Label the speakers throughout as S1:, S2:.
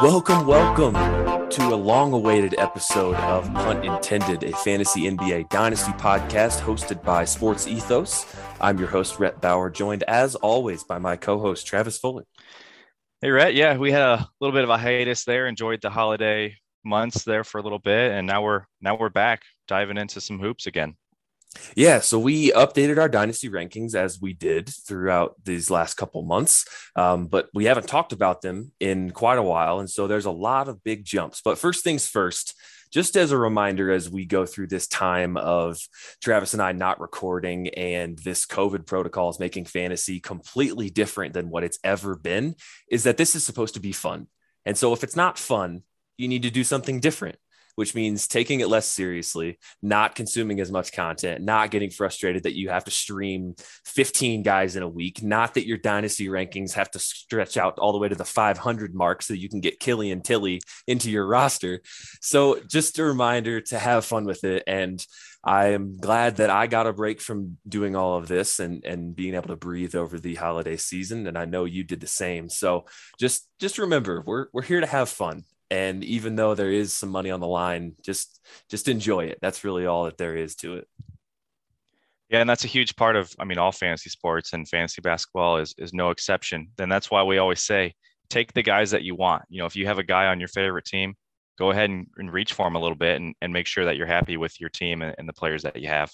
S1: Welcome, welcome to a long awaited episode of Punt Intended, a fantasy NBA dynasty podcast hosted by Sports Ethos. I'm your host, Rhett Bauer, joined as always by my co host, Travis Fuller.
S2: Hey, Rhett. Yeah, we had a little bit of a hiatus there, enjoyed the holiday months there for a little bit, and now we're now we're back diving into some hoops again.
S1: Yeah, so we updated our dynasty rankings as we did throughout these last couple months, um, but we haven't talked about them in quite a while. And so there's a lot of big jumps. But first things first, just as a reminder, as we go through this time of Travis and I not recording and this COVID protocol is making fantasy completely different than what it's ever been, is that this is supposed to be fun. And so if it's not fun, you need to do something different which means taking it less seriously, not consuming as much content, not getting frustrated that you have to stream 15 guys in a week, not that your dynasty rankings have to stretch out all the way to the 500 mark so you can get Killian Tillie into your roster. So just a reminder to have fun with it. And I am glad that I got a break from doing all of this and and being able to breathe over the holiday season and I know you did the same. So just just remember we're we're here to have fun and even though there is some money on the line just just enjoy it. That's really all that there is to it.
S2: Yeah and that's a huge part of i mean all fantasy sports and fantasy basketball is is no exception. Then that's why we always say take the guys that you want. You know if you have a guy on your favorite team go ahead and, and reach for him a little bit and, and make sure that you're happy with your team and, and the players that you have.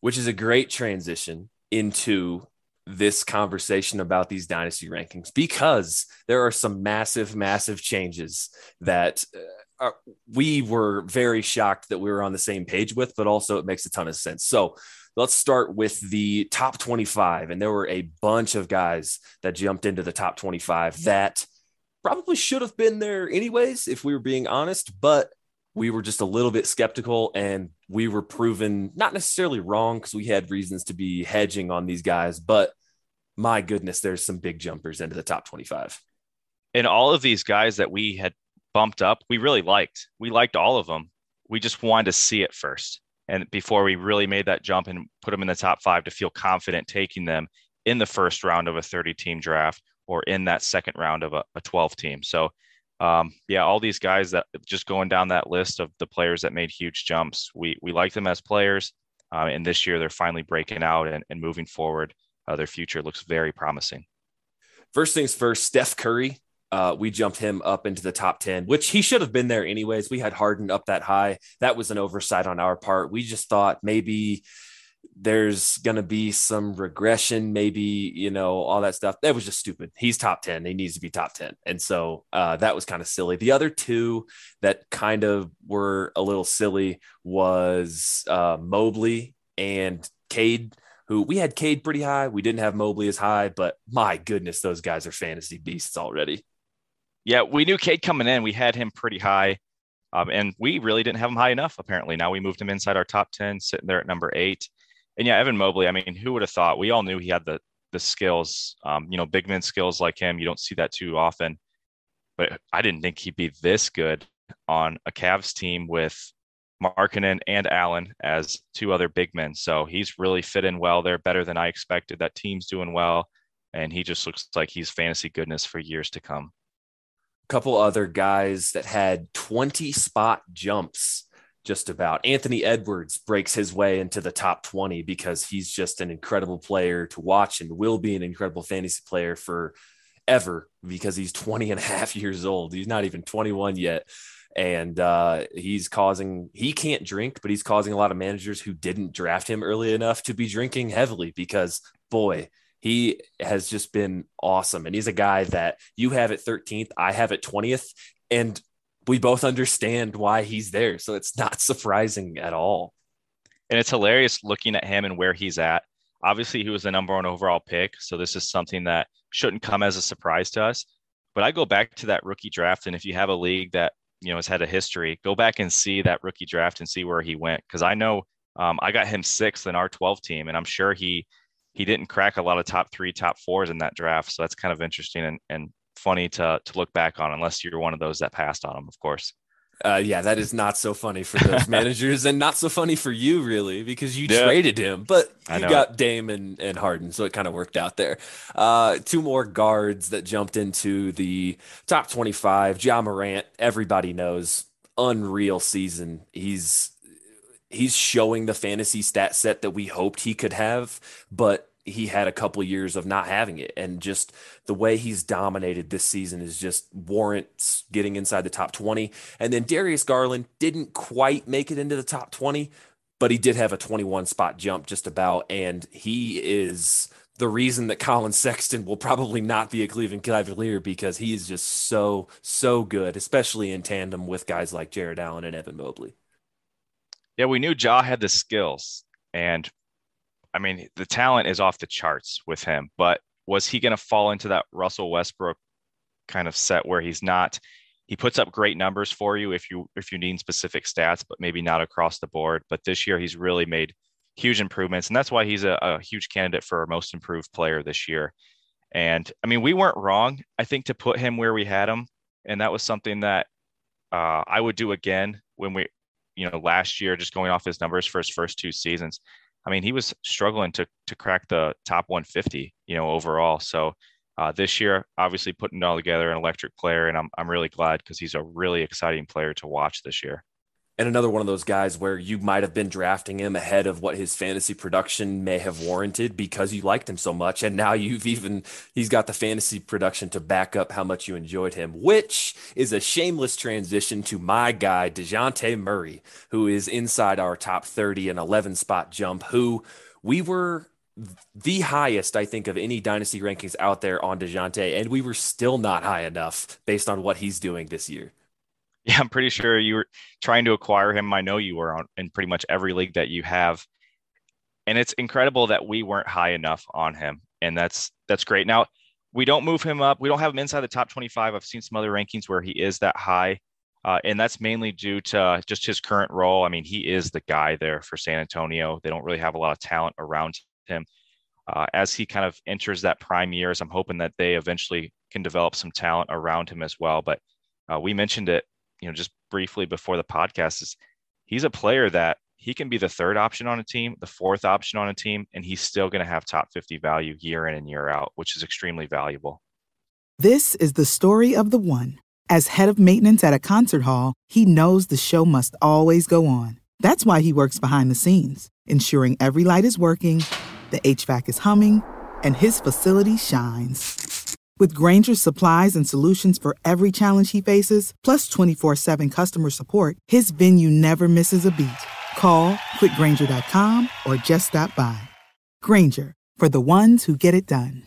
S1: Which is a great transition into this conversation about these dynasty rankings because there are some massive, massive changes that uh, we were very shocked that we were on the same page with, but also it makes a ton of sense. So let's start with the top 25. And there were a bunch of guys that jumped into the top 25 that probably should have been there anyways, if we were being honest, but we were just a little bit skeptical and we were proven not necessarily wrong because we had reasons to be hedging on these guys, but my goodness, there's some big jumpers into the top 25.
S2: And all of these guys that we had bumped up, we really liked. We liked all of them. We just wanted to see it first. And before we really made that jump and put them in the top five to feel confident taking them in the first round of a 30 team draft or in that second round of a, a 12 team. So um, yeah, all these guys that just going down that list of the players that made huge jumps, we we like them as players, uh, and this year they're finally breaking out and, and moving forward. Uh, their future looks very promising.
S1: First things first, Steph Curry. Uh, we jumped him up into the top 10, which he should have been there anyways. We had Harden up that high. That was an oversight on our part. We just thought maybe there's going to be some regression, maybe, you know, all that stuff. That was just stupid. He's top 10. He needs to be top 10. And so uh, that was kind of silly. The other two that kind of were a little silly was uh, Mobley and Cade, who we had Cade pretty high. We didn't have Mobley as high, but my goodness, those guys are fantasy beasts already.
S2: Yeah, we knew Cade coming in. We had him pretty high. Um, and we really didn't have him high enough, apparently. Now we moved him inside our top 10, sitting there at number eight and yeah, Evan Mobley. I mean, who would have thought? We all knew he had the the skills. Um, you know, big man skills like him. You don't see that too often. But I didn't think he'd be this good on a Cavs team with Markkanen and Allen as two other big men. So he's really fit in well there, better than I expected. That team's doing well, and he just looks like he's fantasy goodness for years to come.
S1: A couple other guys that had 20 spot jumps just about. Anthony Edwards breaks his way into the top 20 because he's just an incredible player to watch and will be an incredible fantasy player for ever because he's 20 and a half years old. He's not even 21 yet. And uh, he's causing, he can't drink, but he's causing a lot of managers who didn't draft him early enough to be drinking heavily because, boy, He has just been awesome. And he's a guy that you have at 13th, I have at 20th. And we both understand why he's there. So it's not surprising at all.
S2: And it's hilarious looking at him and where he's at. Obviously, he was the number one overall pick. So this is something that shouldn't come as a surprise to us. But I go back to that rookie draft. And if you have a league that, you know, has had a history, go back and see that rookie draft and see where he went. Cause I know um, I got him sixth in our 12 team, and I'm sure he he didn't crack a lot of top three, top fours in that draft. So that's kind of interesting and, and funny to to look back on, unless you're one of those that passed on him, of course.
S1: Uh, yeah, that is not so funny for those managers, and not so funny for you, really, because you yeah. traded him, but you got. Dame and, and Harden, so it kind of worked out there. Uh, two more guards that jumped into the top twenty-five. Ja Morant, everybody knows, unreal season. He's he's showing the fantasy stat set that we hoped he could have, but he had a couple of years of not having it. And just the way he's dominated this season is just warrants getting inside the top 20 and then Darius Garland didn't quite make it into the top 20 but he did have a 21 spot jump just about. And he is the reason that Collin Sexton will probably not be a Cleveland Cavalier because he is just so so good especially in tandem with guys like Jarrett Allen and Evan Mobley.
S2: Yeah, we knew Ja had the skills, and I mean the talent is off the charts with him. But was he going to fall into that Russell Westbrook kind of set where he's not? He puts up great numbers for you if you if you need specific stats, but maybe not across the board. But this year he's really made huge improvements, and that's why he's a, a huge candidate for most improved player this year. And I mean, we weren't wrong, I think, to put him where we had him, and that was something that uh, I would do again when we you know, last year, just going off his numbers for his first two seasons, I mean, he was struggling to to crack the top 150, you know, overall. So uh, this year, obviously putting it all together, an electric player, and I'm I'm really glad because he's a really exciting player to watch this year
S1: and another one of those guys where you might have been drafting him ahead of what his fantasy production may have warranted because you liked him so much and now you've even he's got the fantasy production to back up how much you enjoyed him which is a shameless transition to my guy Dejounte Murray who is inside our top 30 and 11 spot jump who we were the highest, I think, of any dynasty rankings out there on Dejounte, and we were still not high enough based on what he's doing this year.
S2: Yeah, I'm pretty sure you were trying to acquire him. I know you were on, in pretty much every league that you have. And it's incredible that we weren't high enough on him. And that's that's great. Now, we don't move him up. We don't have him inside the top 25. I've seen some other rankings where he is that high. Uh, and that's mainly due to just his current role. I mean, he is the guy there for San Antonio. They don't really have a lot of talent around him. Uh, as he kind of enters that prime years, I'm hoping that they eventually can develop some talent around him as well. But uh, we mentioned it you know, just briefly before the podcast is he's a player that he can be the third option on a team, the fourth option on a team, and he's still going to have top 50 value year in and year out, which is extremely valuable.
S3: This is the story of the one. As head of maintenance at a concert hall, he knows the show must always go on. That's why he works behind the scenes, ensuring every light is working, the HVAC is humming, and his facility shines. With Grainger's supplies and solutions for every challenge he faces, plus 24 7 customer support, his venue never misses a beat. Call quickgranger.com or just stop by. Grainger, for the ones who get it done.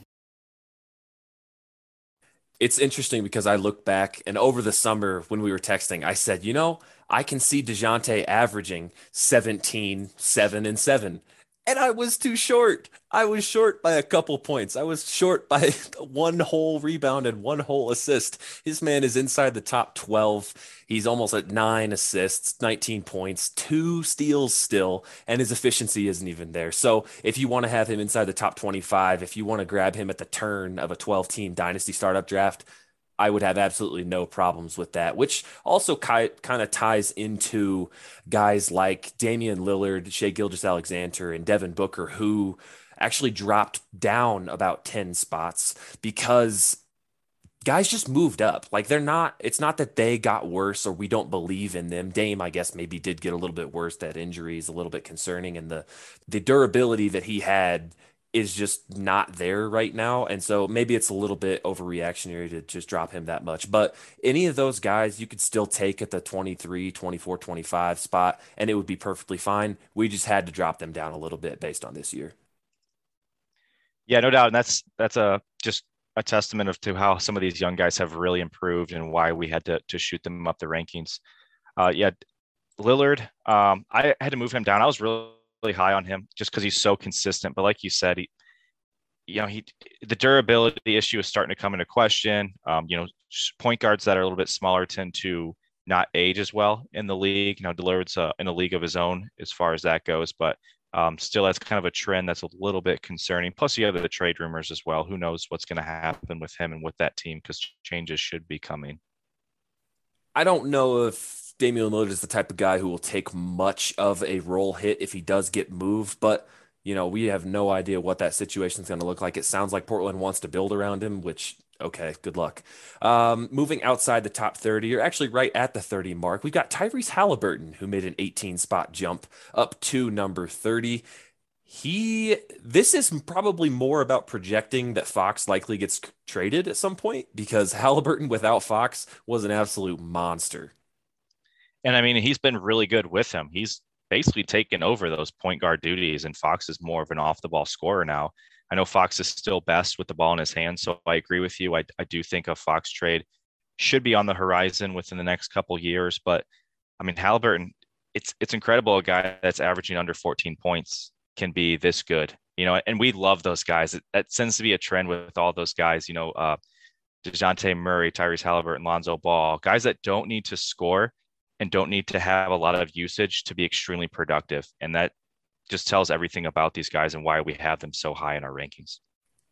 S1: It's interesting because I look back and over the summer when we were texting, I said, you know, I can see Dejounte averaging 17, 7, and 7 and I was too short. I was short by a couple points. I was short by one whole rebound and one whole assist. His man is inside the top 12. He's almost at nine assists, 19 points, two steals still, and his efficiency isn't even there. So if you want to have him inside the top 25, if you want to grab him at the turn of a 12 team dynasty startup draft, I would have absolutely no problems with that, which also kind of ties into guys like Damian Lillard, Shai Gilgeous-Alexander, and Devin Booker, who actually dropped down about 10 spots because guys just moved up. Like they're not, it's not that they got worse or we don't believe in them. Dame, I guess, maybe did get a little bit worse. That injury is a little bit concerning. And the the durability that he had is just not there right now. And so maybe it's a little bit overreactionary to just drop him that much. But any of those guys you could still take at the 23, 24, 25 spot, and it would be perfectly fine. We just had to drop them down a little bit based on this year.
S2: Yeah, no doubt. And that's that's a just a testament of to how some of these young guys have really improved and why we had to to shoot them up the rankings. Uh, yeah, Lillard, um, I had to move him down. I was really, really high on him just because he's so consistent. But like you said, he, you know, he the durability issue is starting to come into question. Um, you know, point guards that are a little bit smaller tend to not age as well in the league. You know, Lillard's uh, in a league of his own as far as that goes, but um, still, that's kind of a trend that's a little bit concerning. Plus, you have the trade rumors as well. Who knows what's going to happen with him and with that team because changes should be coming.
S1: I don't know if Damian Lillard is the type of guy who will take much of a role hit if he does get moved, but you know, we have no idea what that situation is going to look like. It sounds like Portland wants to build around him, which okay, good luck. Um, moving outside the top 30, you're actually right at the 30 mark, we've got Tyrese Haliburton, who made an 18 spot jump up to number 30. He, this is probably more about projecting that Fox likely gets traded at some point because Haliburton without Fox was an absolute monster.
S2: And I mean, he's been really good with him. He's basically taken over those point guard duties, and Fox is more of an off the ball scorer now. I know Fox is still best with the ball in his hands, so I agree with you. I, I do think a Fox trade should be on the horizon within the next couple years. But I mean, Haliburton, it's it's incredible a guy that's averaging under 14 points can be this good, you know. And we love those guys. That tends to be a trend with all those guys, you know. Uh, Dejounte Murray, Tyrese Haliburton, Lonzo Ball, guys that don't need to score and don't need to have a lot of usage to be extremely productive. And that just tells everything about these guys and why we have them so high in our rankings.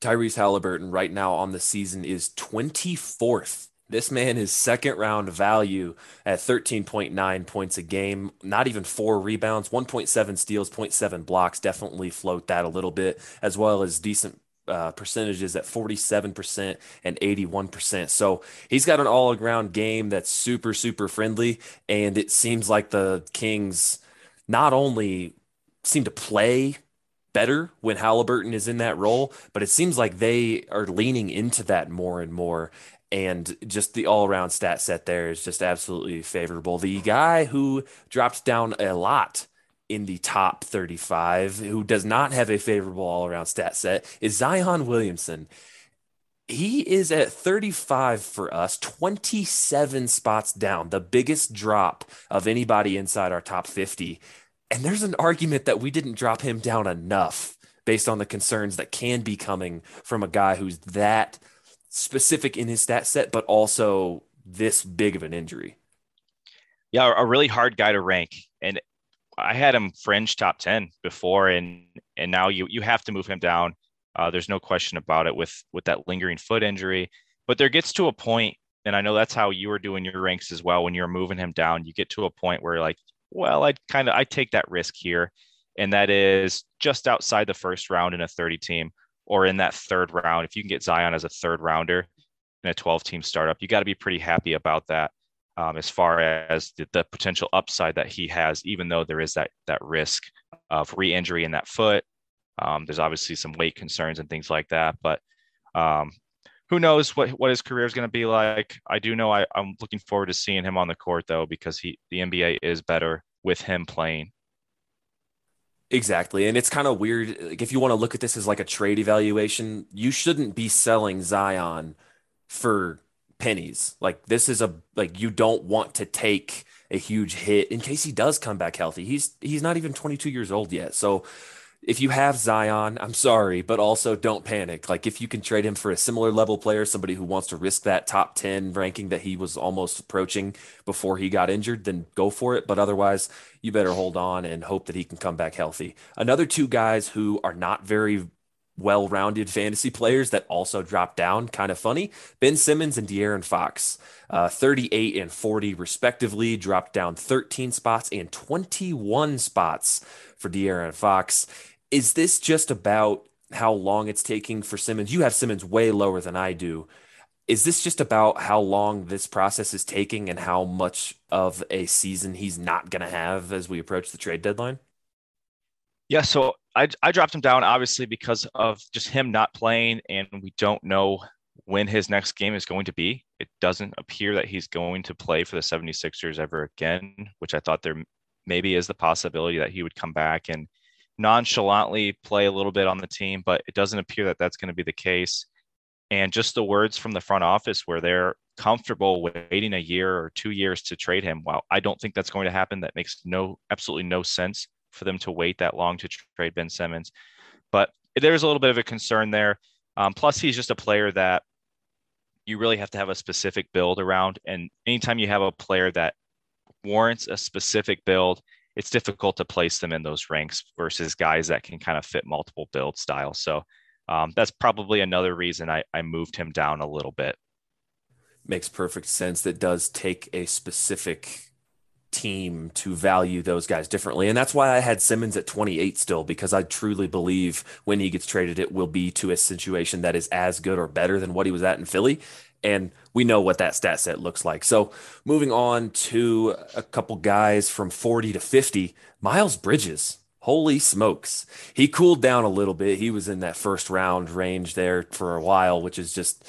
S1: Tyrese Haliburton right now on the season is 24th. This man is second round value at 13.9 points a game, not even four rebounds, 1.7 steals, 0.7 blocks. Definitely float that a little bit, as well as decent uh, percentages at 47% and 81%. So he's got an all around game that's super, super friendly. And it seems like the Kings not only seem to play better when Haliburton is in that role, but it seems like they are leaning into that more and more. And just the all around stat set there is just absolutely favorable. The guy who dropped down a lot in the top 35, who does not have a favorable all around stat set, is Zion Williamson. He is at 35 for us, 27 spots down, the biggest drop of anybody inside our top 50. And there's an argument that we didn't drop him down enough based on the concerns that can be coming from a guy who's that specific in his stat set, but also this big of an injury.
S2: Yeah, a really hard guy to rank. And I had him fringe top 10 before, and and now you you have to move him down. Uh, there's no question about it with with that lingering foot injury. But there gets to a point, and I know that's how you were doing your ranks as well. When you're moving him down, you get to a point where you're like well, I'd kind of I take that risk here, and that is just outside the first round in a 30 team or in that third round. If you can get Zion as a third rounder in a 12 team startup, you got to be pretty happy about that. Um, as far as the, the, potential upside that he has, even though there is that that risk of re-injury in that foot. Um, there's obviously some weight concerns and things like that, but um, who knows what, what his career is going to be like. I do know I, I'm looking forward to seeing him on the court though, because he the NBA is better with him playing.
S1: Exactly. And it's kind of weird. Like if you want to look at this as like a trade evaluation, you shouldn't be selling Zion for pennies. Like this is a like you don't want to take a huge hit in case he does come back healthy. He's he's not even 22 years old yet. So if you have Zion, I'm sorry, but also don't panic. Like if you can trade him for a similar level player, somebody who wants to risk that top 10 ranking that he was almost approaching before he got injured, then go for it. But otherwise, you better hold on and hope that he can come back healthy. Another two guys who are not very well rounded fantasy players that also dropped down. Kind of funny. Ben Simmons and De'Aaron Fox, uh, 38 and 40 respectively, dropped down 13 spots and 21 spots for De'Aaron Fox. Is this just about how long it's taking for Simmons? You have Simmons way lower than I do. Is this just about how long this process is taking and how much of a season he's not going to have as we approach the trade deadline?
S2: Yeah, so I, I dropped him down obviously because of just him not playing, and we don't know when his next game is going to be. It doesn't appear that he's going to play for the 76ers ever again, which I thought there maybe is the possibility that he would come back and nonchalantly play a little bit on the team, but it doesn't appear that that's going to be the case. And just the words from the front office where they're comfortable waiting a year or two years to trade him. Well, I don't think that's going to happen. That makes no absolutely no sense for them to wait that long to trade Ben Simmons. But there's a little bit of a concern there. Um, plus, he's just a player that you really have to have a specific build around. And anytime you have a player that warrants a specific build, it's difficult to place them in those ranks versus guys that can kind of fit multiple build styles. So um, that's probably another reason I, I moved him down a little bit.
S1: Makes perfect sense. That does take a specific team to value those guys differently. And that's why I had Simmons at 28 still, because I truly believe when he gets traded, it will be to a situation that is as good or better than what he was at in Philly. And we know what that stat set looks like. So moving on to a couple guys from 40 to 50, Miles Bridges. Holy smokes. He cooled down a little bit. He was in that first round range there for a while, which is just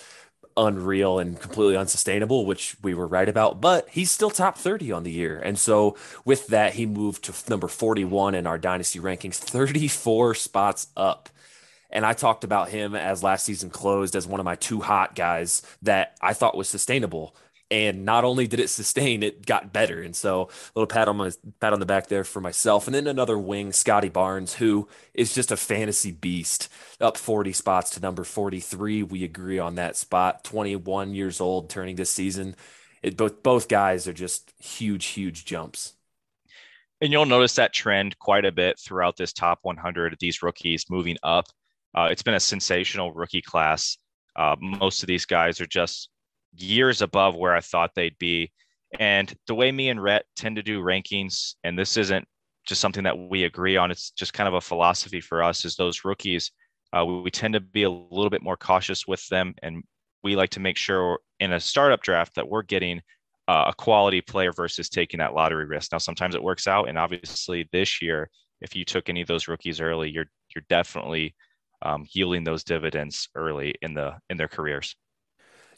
S1: unreal and completely unsustainable, which we were right about, but he's still top 30 on the year. And so with that, he moved to number 41 in our dynasty rankings, 34 spots up. And I talked about him as last season closed as one of my two hot guys that I thought was sustainable. And not only did it sustain, it got better. And so a little pat on my pat on the back there for myself. And then another wing, Scottie Barnes, who is just a fantasy beast, up 40 spots to number 43. We agree on that spot. 21 years old, turning this season. It both both guys are just huge, huge jumps.
S2: And you'll notice that trend quite a bit throughout this top 100. These rookies moving up uh, it's been a sensational rookie class. Uh, most of these guys are just years above where I thought they'd be. And the way me and Rhett tend to do rankings, and this isn't just something that we agree on, it's just kind of a philosophy for us, is those rookies, uh, we, we tend to be a little bit more cautious with them. And we like to make sure in a startup draft that we're getting uh, a quality player versus taking that lottery risk. Now, sometimes it works out. And obviously, this year, if you took any of those rookies early, you're you're definitely um, yielding those dividends early in the in their careers.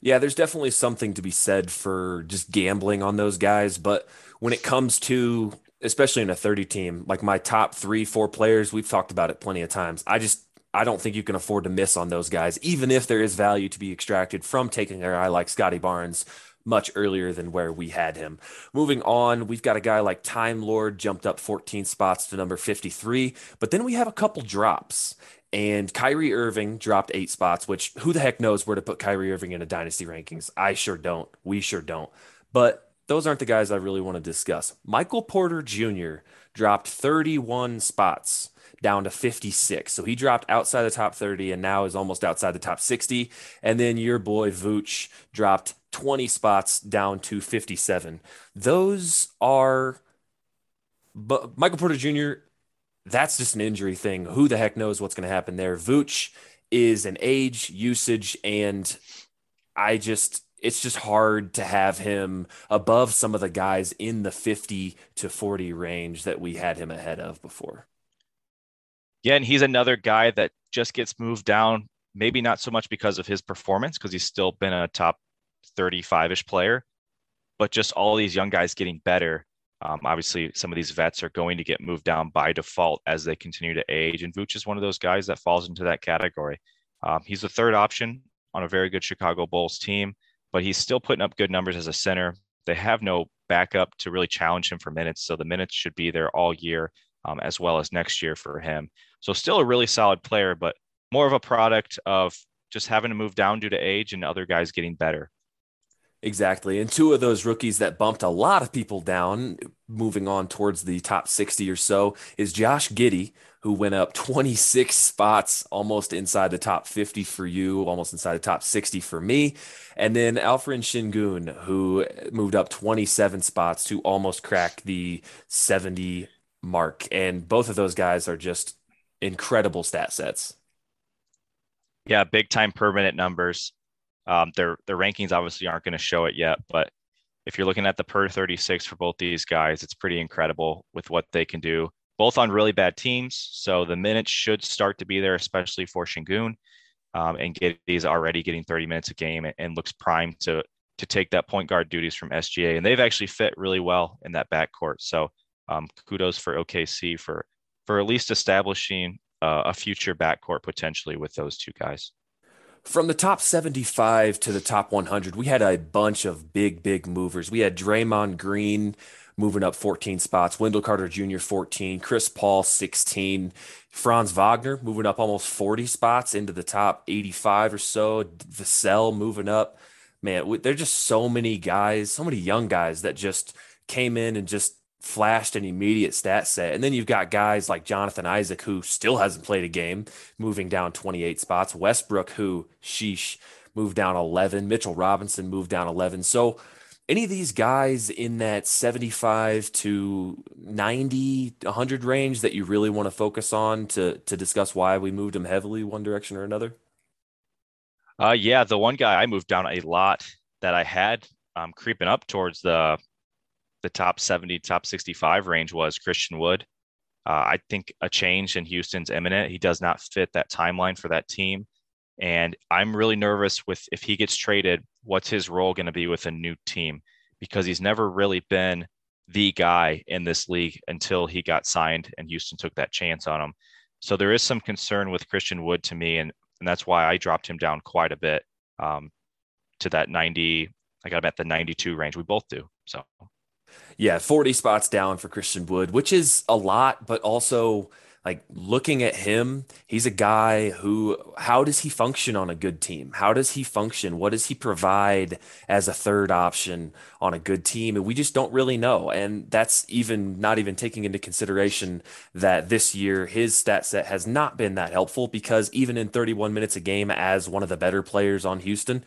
S1: Yeah, there's definitely something to be said for just gambling on those guys, but when it comes to especially in a 30 team, like my top 3 4 players, we've talked about it plenty of times. I just I don't think you can afford to miss on those guys even if there is value to be extracted from taking a guy like Scottie Barnes much earlier than where we had him. Moving on, we've got a guy like Time Lord jumped up 14 spots to number 53, but then we have a couple drops. And Kyrie Irving dropped eight spots, which who the heck knows where to put Kyrie Irving in a dynasty rankings? I sure don't. We sure don't. But those aren't the guys I really want to discuss. Michael Porter Jr. dropped 31 spots down to 56. So he dropped outside the top 30 and now is almost outside the top 60. And then your boy Vooch dropped 20 spots down to 57. Those are but Michael Porter Jr that's just an injury thing. Who the heck knows what's going to happen there? Vooch is an age, usage, and I just it's just hard to have him above some of the guys in the 50 to 40 range that we had him ahead of before.
S2: Yeah, and he's another guy that just gets moved down, maybe not so much because of his performance, because he's still been a top 35 ish player, but just all these young guys getting better um, obviously, some of these vets are going to get moved down by default as they continue to age, and Vooch is one of those guys that falls into that category. Um, he's the third option on a very good Chicago Bulls team, but he's still putting up good numbers as a center. They have no backup to really challenge him for minutes, so the minutes should be there all year, um, as well as next year for him. So still a really solid player, but more of a product of just having to move down due to age and other guys getting better.
S1: Exactly. And two of those rookies that bumped a lot of people down, moving on towards the top 60 or so, is Josh Giddey, who went up 26 spots, almost inside the top 50 for you, almost inside the top 60 for me. And then Alperen Sengun, who moved up 27 spots to almost crack the 70 mark. And both of those guys are just incredible stat sets.
S2: Yeah, big time permanent numbers. Um, their their rankings obviously aren't going to show it yet, but if you're looking at the per 36 for both these guys, it's pretty incredible with what they can do, both on really bad teams. So the minutes should start to be there, especially for Sengun. Um, and Giddey's already getting 30 minutes a game and, and, looks primed to to take that point guard duties from SGA. And they've actually fit really well in that backcourt. So um, kudos for OKC for for at least establishing uh, a future backcourt potentially with those two guys.
S1: From the top 75 to the top 100, we had a bunch of big, big movers. We had Draymond Green moving up 14 spots, Wendell Carter Jr. 14, Chris Paul 16, Franz Wagner moving up almost 40 spots into the top 85 or so, Vassell moving up. Man, there's just so many guys, so many young guys that just came in and just flashed an immediate stat set. And then you've got guys like Jonathan Isaac, who still hasn't played a game, moving down 28 spots. Westbrook, who, sheesh, moved down 11. Mitchell Robinson moved down 11. So, any of these guys in that 75 to 90, 100 range that you really want to focus on to, to discuss why we moved them heavily one direction or another?
S2: Uh, yeah, the one guy I moved down a lot that I had um, creeping up towards the the top 70, top 65 range was Christian Wood. Uh, I think a change in Houston's imminent. He does not fit that timeline for that team. And I'm really nervous with if he gets traded, what's his role going to be with a new team? Because he's never really been the guy in this league until he got signed and Houston took that chance on him. So there is some concern with Christian Wood to me. And, and that's why I dropped him down quite a bit um, to that 90. I got him at the 92 range. We both do. So
S1: yeah, 40 spots down for Christian Wood, which is a lot, but also like looking at him, he's a guy who, how does he function on a good team? How does he function? What does he provide as a third option on a good team? And we just don't really know. And that's even not even taking into consideration that this year his stat set has not been that helpful because even in 31 minutes a game as one of the better players on Houston,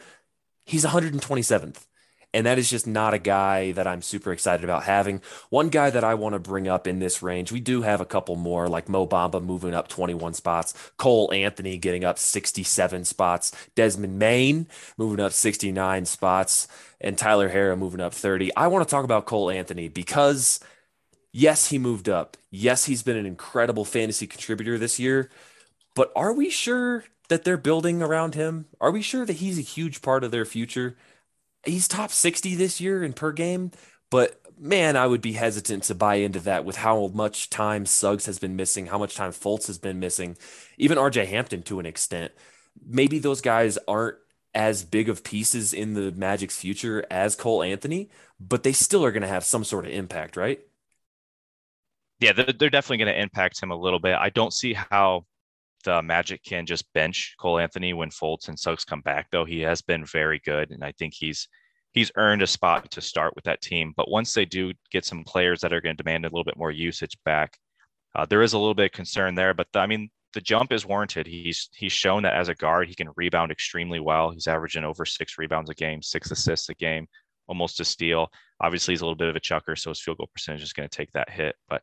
S1: he's 127th. And that is just not a guy that I'm super excited about having. One guy that I want to bring up in this range, we do have a couple more, like Mo Bamba moving up 21 spots, Cole Anthony getting up 67 spots, Desmond Bane moving up 69 spots, and Tyler Herro moving up 30. I want to talk about Cole Anthony because, yes, he moved up. Yes, he's been an incredible fantasy contributor this year. But are we sure that they're building around him? Are we sure that he's a huge part of their future? He's top 60 this year in per game, but man, I would be hesitant to buy into that with how much time Suggs has been missing, how much time Fultz has been missing, even RJ Hampton to an extent. Maybe those guys aren't as big of pieces in the Magic's future as Cole Anthony, but they still are going to have some sort of impact, right?
S2: Yeah, they're, they're definitely going to impact him a little bit. I don't see how the Magic can just bench Cole Anthony when Fultz and Suggs come back, though. He has been very good, and I think he's he's earned a spot to start with that team. But once they do get some players that are going to demand a little bit more usage back, uh, there is a little bit of concern there. But the, I mean, the jump is warranted. He's he's shown that as a guard, he can rebound extremely well. He's averaging over six rebounds a game, six assists a game, almost a steal. Obviously, he's a little bit of a chucker, so his field goal percentage is going to take that hit. But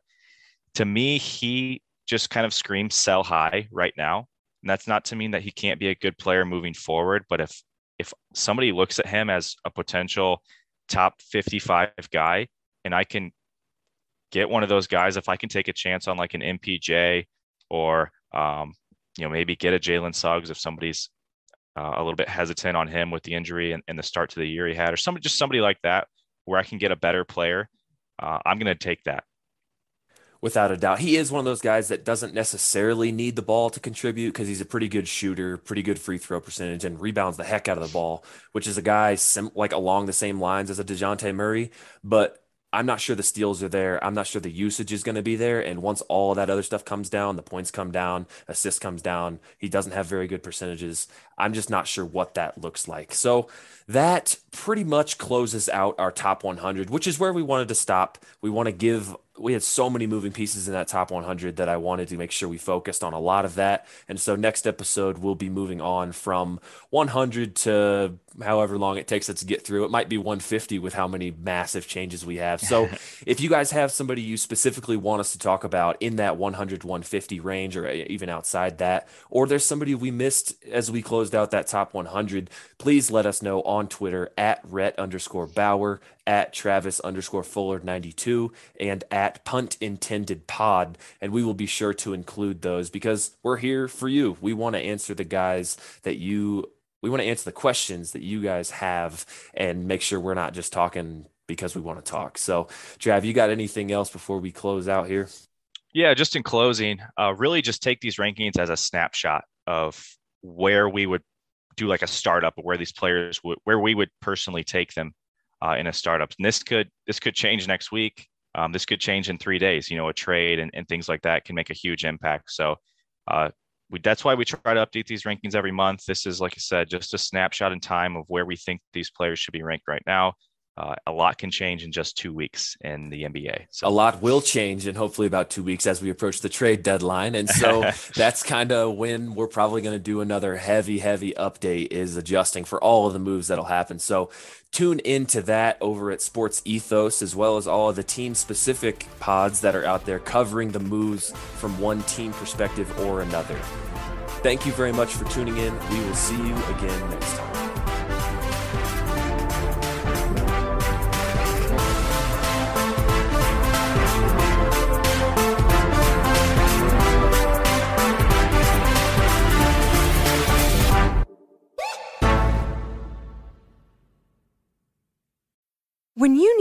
S2: to me, he just kind of screams sell high right now. And that's not to mean that he can't be a good player moving forward, but if if somebody looks at him as a potential top 55 guy and I can get one of those guys if I can take a chance on like an MPJ or um, you know maybe get a Jalen Suggs if somebody's uh, a little bit hesitant on him with the injury and, and, the start to the year he had or somebody just somebody like that where I can get a better player, uh, I'm going to take that
S1: without a doubt. He is one of those guys that doesn't necessarily need the ball to contribute because he's a pretty good shooter, pretty good free throw percentage, and rebounds the heck out of the ball, which is a guy sim- like along the same lines as a Dejounte Murray. But I'm not sure the steals are there. I'm not sure the usage is going to be there. And once all that other stuff comes down, the points come down, assist comes down, he doesn't have very good percentages. I'm just not sure what that looks like. So that pretty much closes out our top 100, which is where we wanted to stop. We want to give we had so many moving pieces in that top 100 that I wanted to make sure we focused on a lot of that. And so next episode we'll be moving on from 100 to however long it takes us to get through. It might be 150 with how many massive changes we have. So if you guys have somebody you specifically want us to talk about in that 100 150 range or even outside that, or there's somebody we missed as we closed out that top 100, please let us know on Twitter at Rhett underscore Bauer at Travis underscore Fuller 92 and at Punt Intended Pod. And we will be sure to include those because we're here for you. We want to answer the guys that you, we want to answer the questions that you guys have and make sure we're not just talking because we want to talk. So, Trav, you got anything else before we close out here?
S2: Yeah, just in closing, uh, really just take these rankings as a snapshot of where we would do like a startup, where these players would, where we would personally take them uh, in a startup. And this could this could change next week. Um, this could change in three days. You know, a trade and, and things like that can make a huge impact. So uh, we, that's why we try to update these rankings every month. This is, like I said, just a snapshot in time of where we think these players should be ranked right now uh, a lot can change in just two weeks in the NBA.
S1: So a lot will change in hopefully about two weeks as we approach the trade deadline. And so that's kind of when we're probably going to do another heavy, heavy update is adjusting for all of the moves that'll happen. So tune into that over at Sports Ethos, as well as all of the team specific pods that are out there covering the moves from one team perspective or another. Thank you very much for tuning in. We will see you again next time.